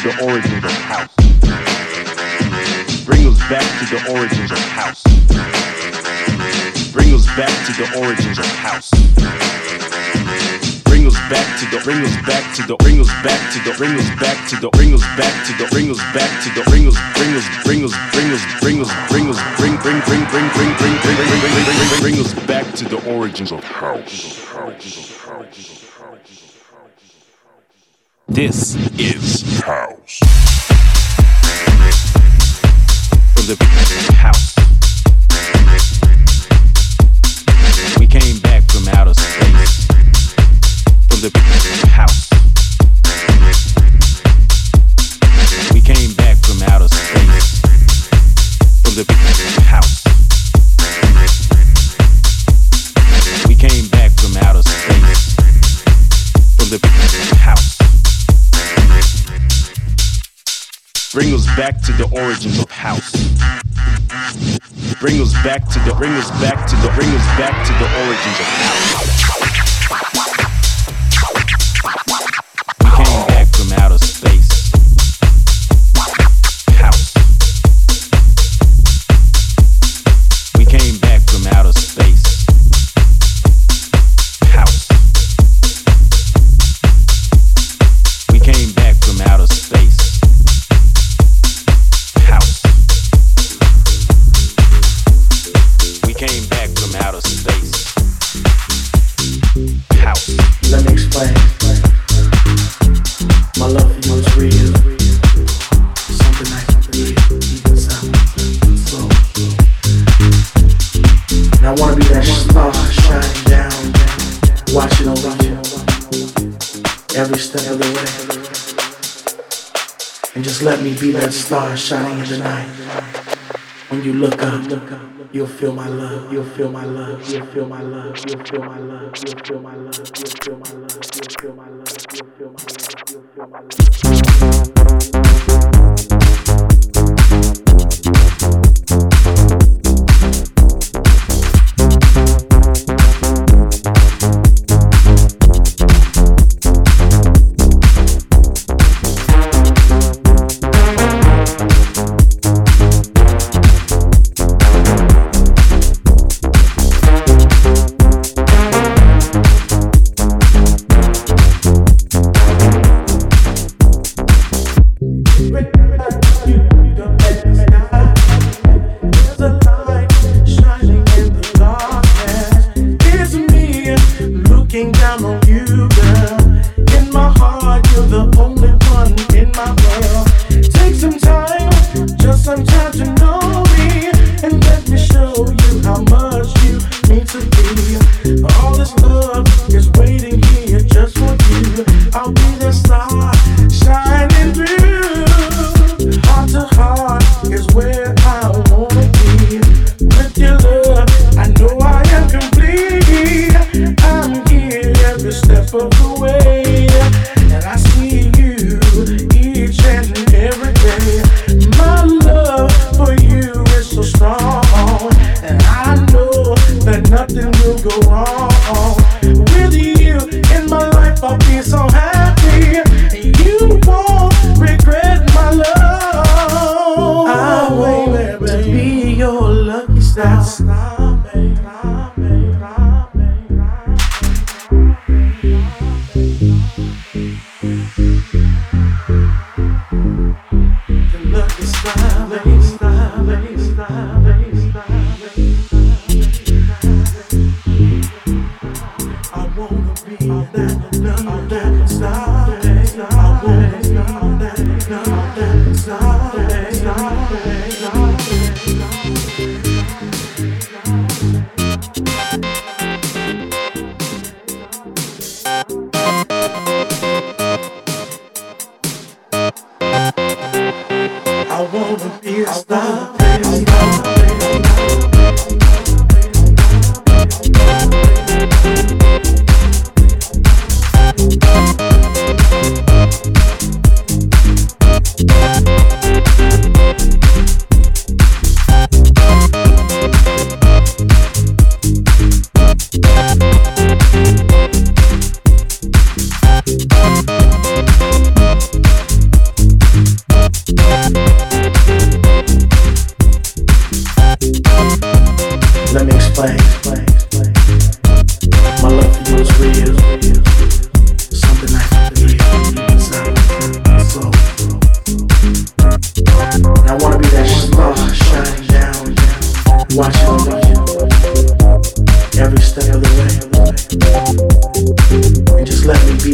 the origins of house. Bring us back to the origins of house. Bring us back to the origins of house. Bring us back to the bring us back to the bring us back to the bring us back to the bring us back to the bring us back to the bring us bring us bring us bring us bring us bring us bring bring bring bring bring bring bring bring bring bring bring us back to the origins of house. This is House. From the house. We came back from outer space. From the Bring us back to the origins of house. Bring us back to the bring us back to the bring us back to the origins of house. Be that star shining in the night. When you look up, you'll feel my love, you'll feel my love, you'll feel my love, you'll feel my love, you'll feel my love, you'll feel my love, you'll feel my love, you'll feel my love, you'll feel my love.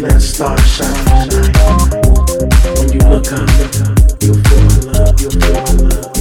that star shine. When you look up, you'll fall in love, you'll love.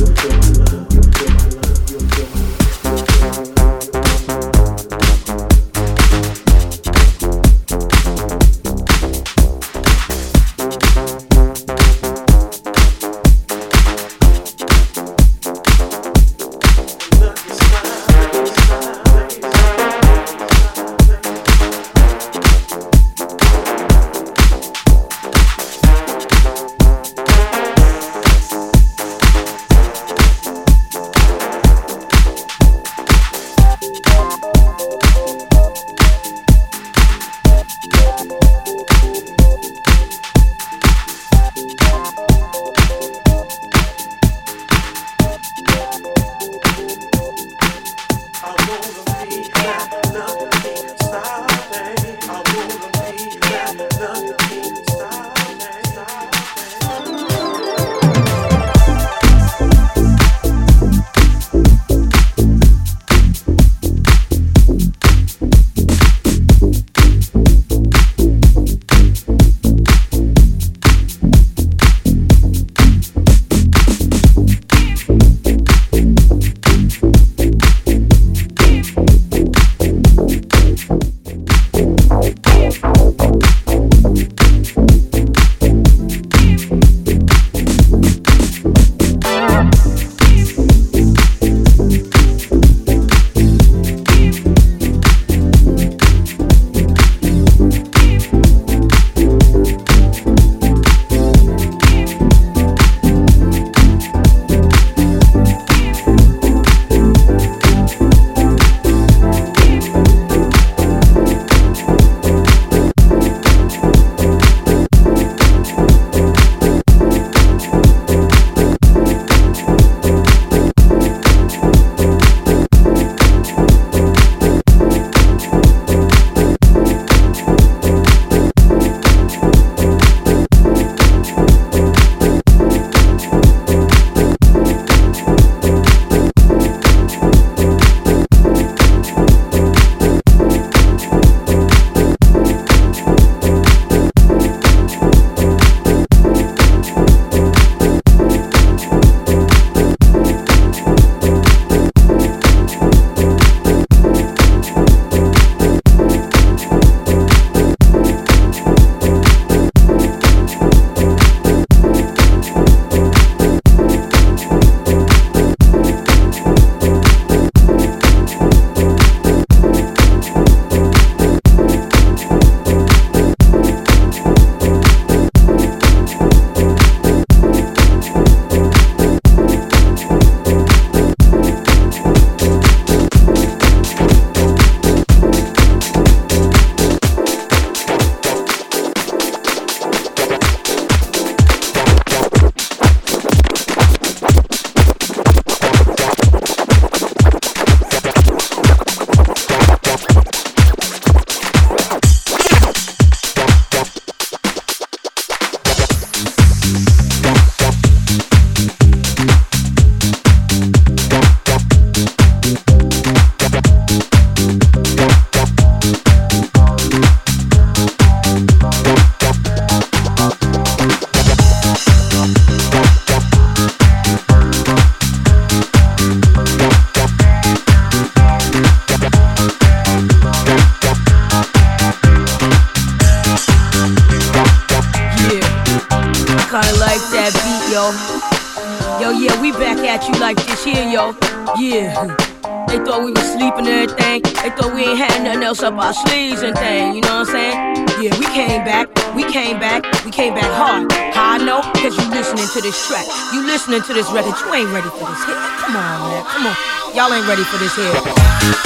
This record. You ain't ready for this hit. Come on, man. Come on. Y'all ain't ready for this hit.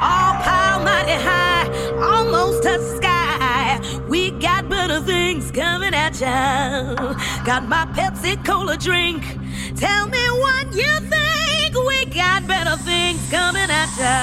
All power mighty high, almost to the sky. We got better things coming at ya. Got my Pepsi Cola drink. Tell me what you think. We got better things coming at ya.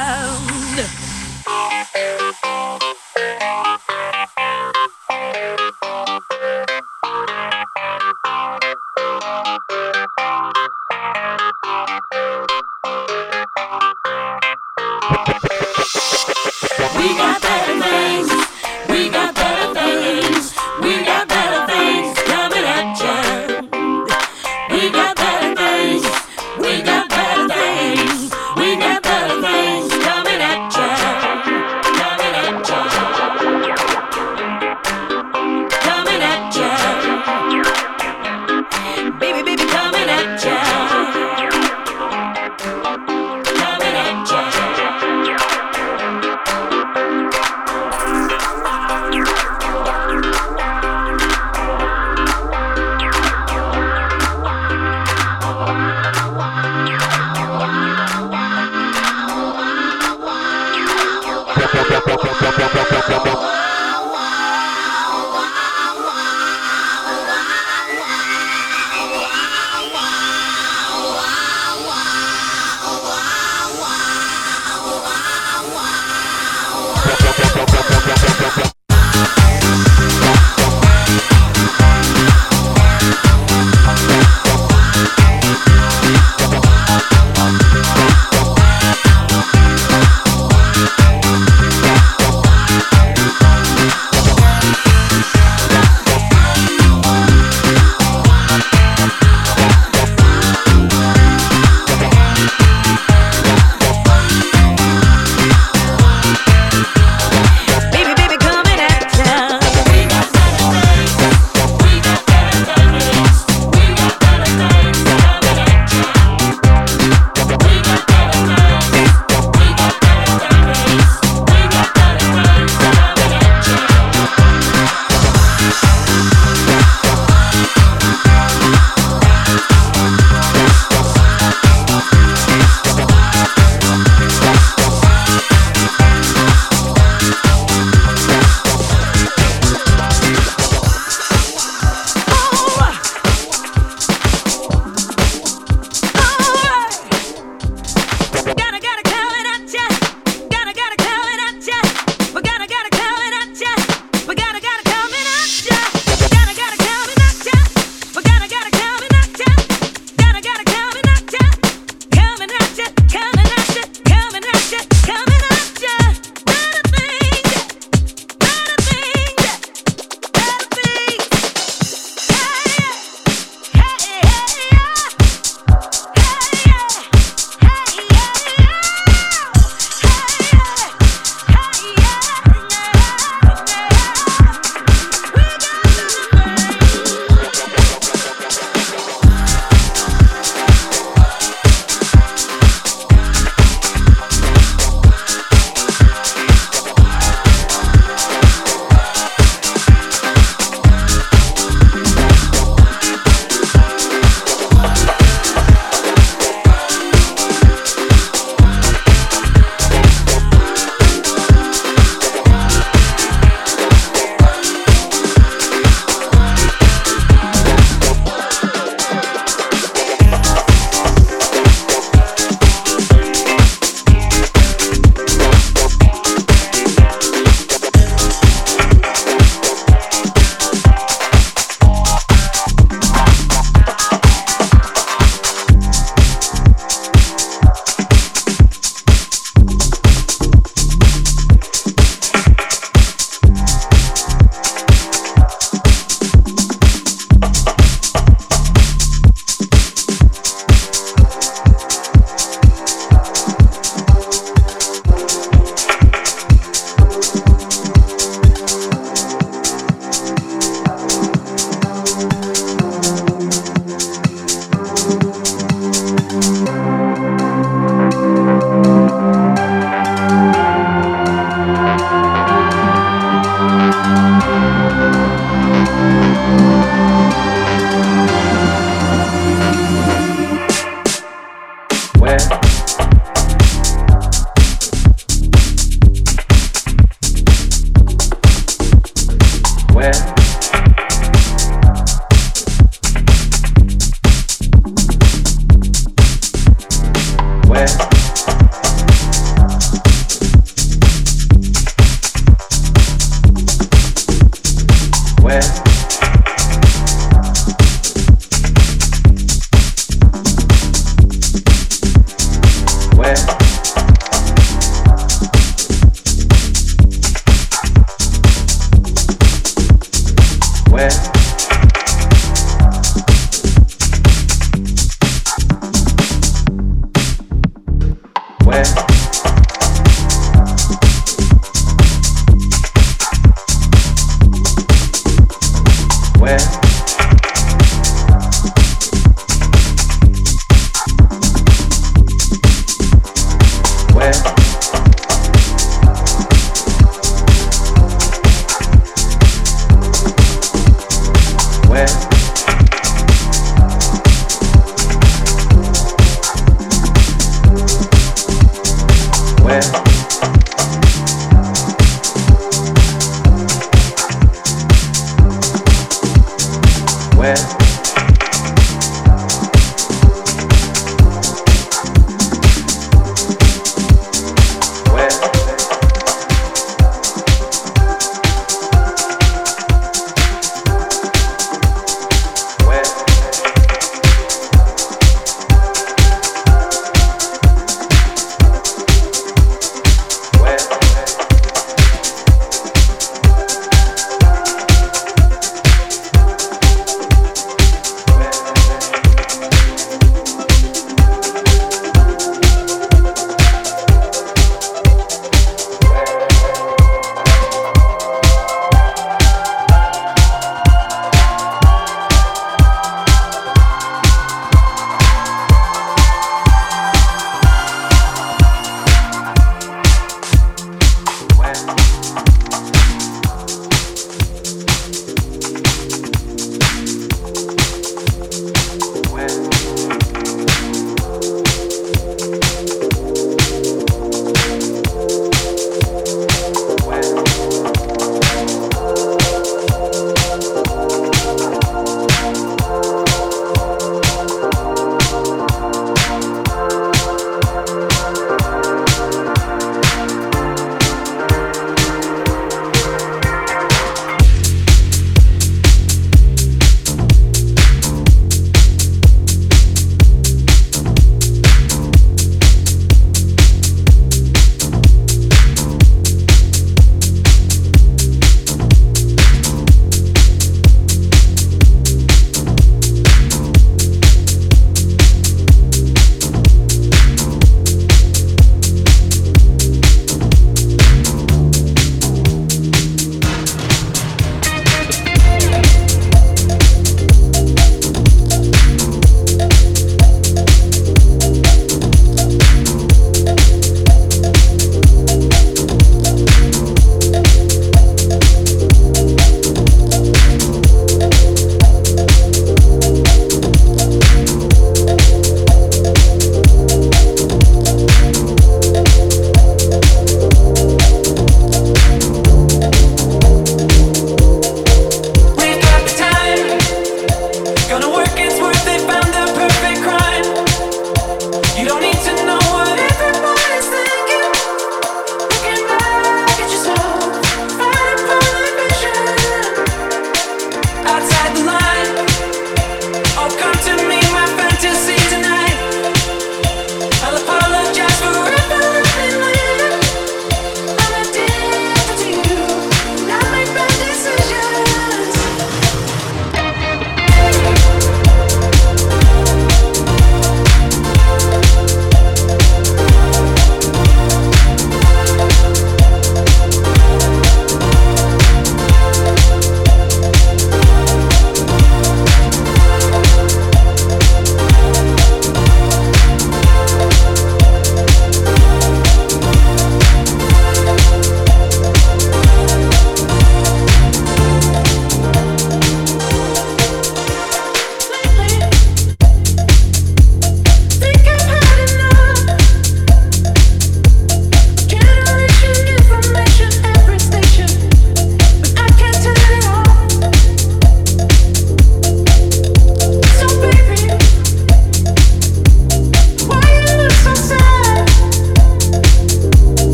Where?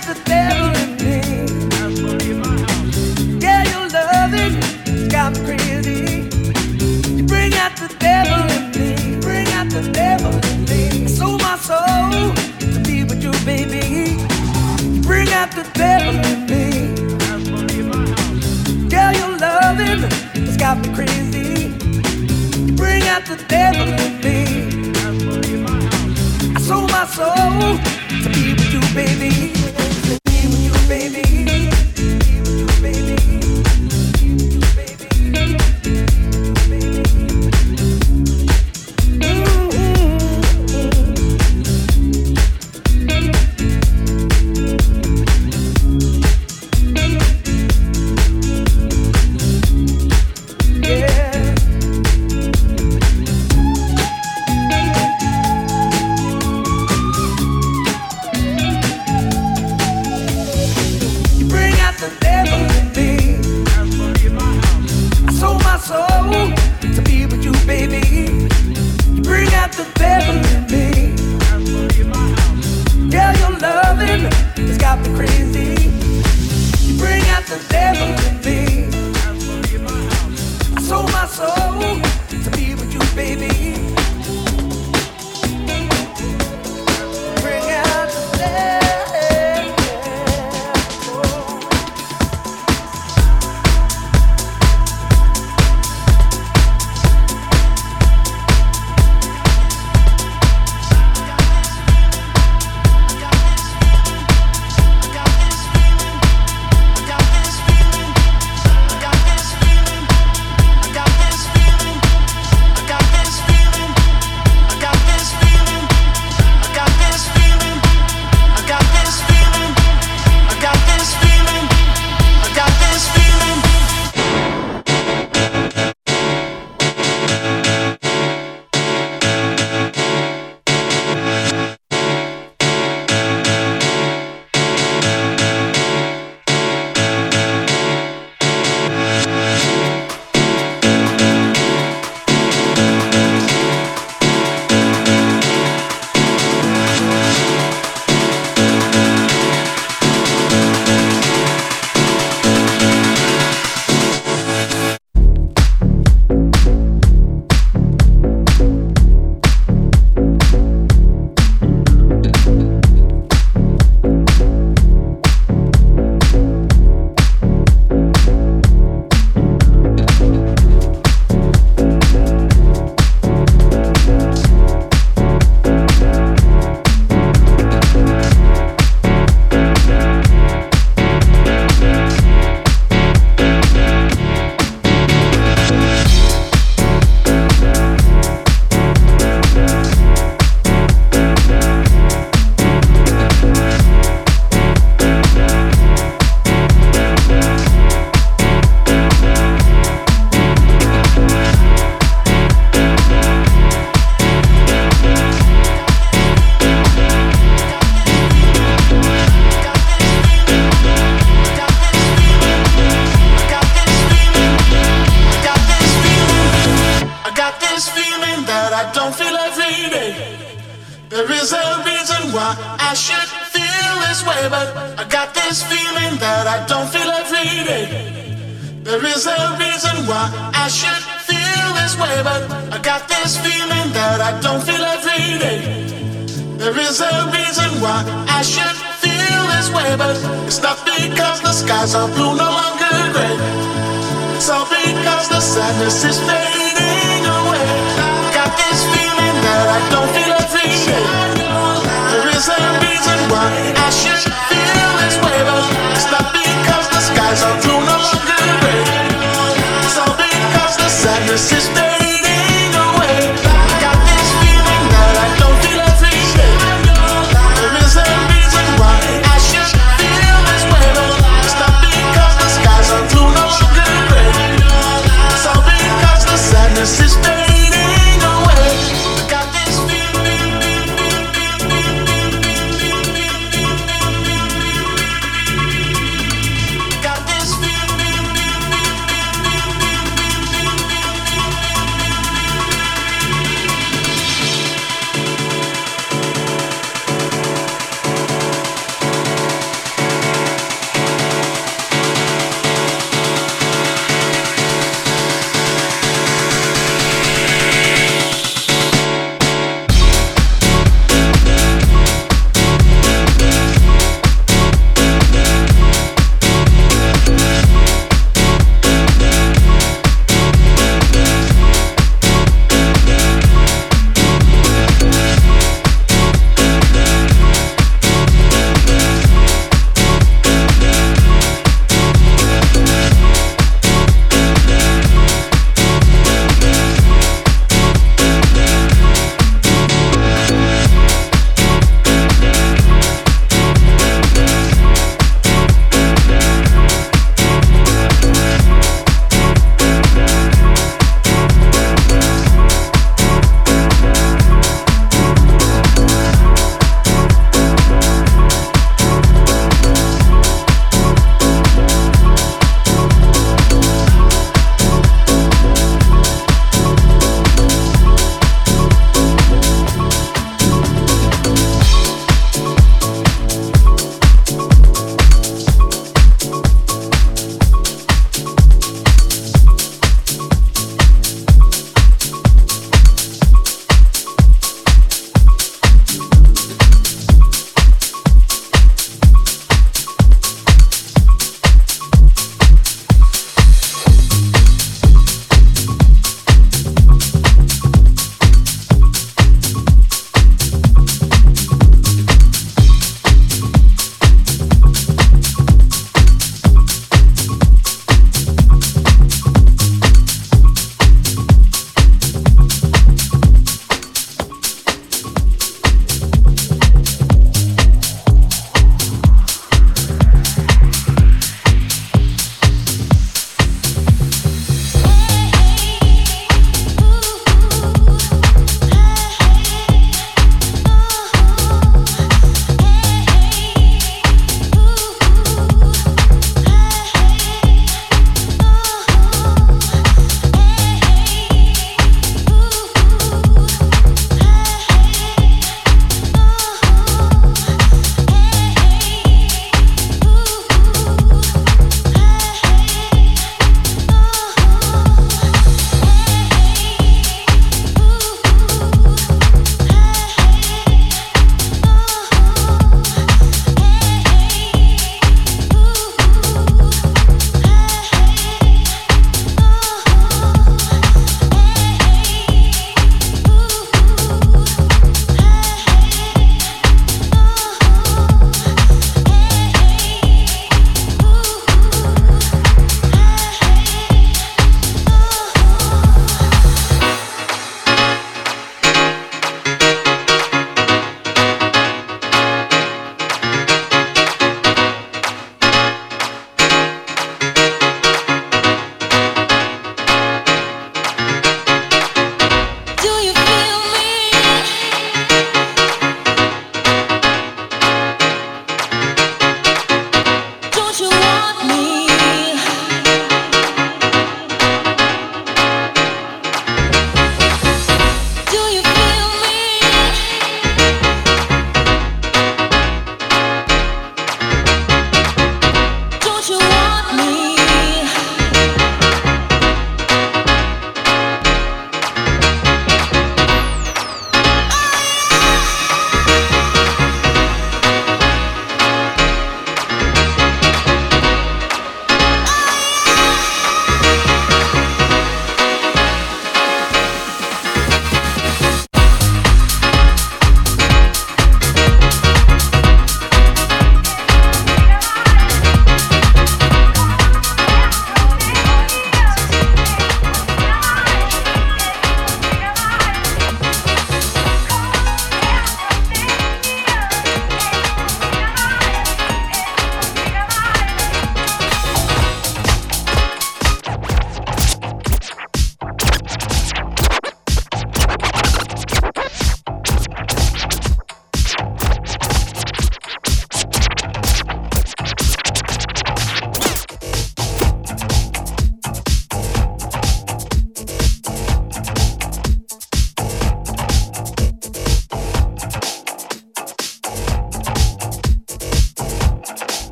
You the devil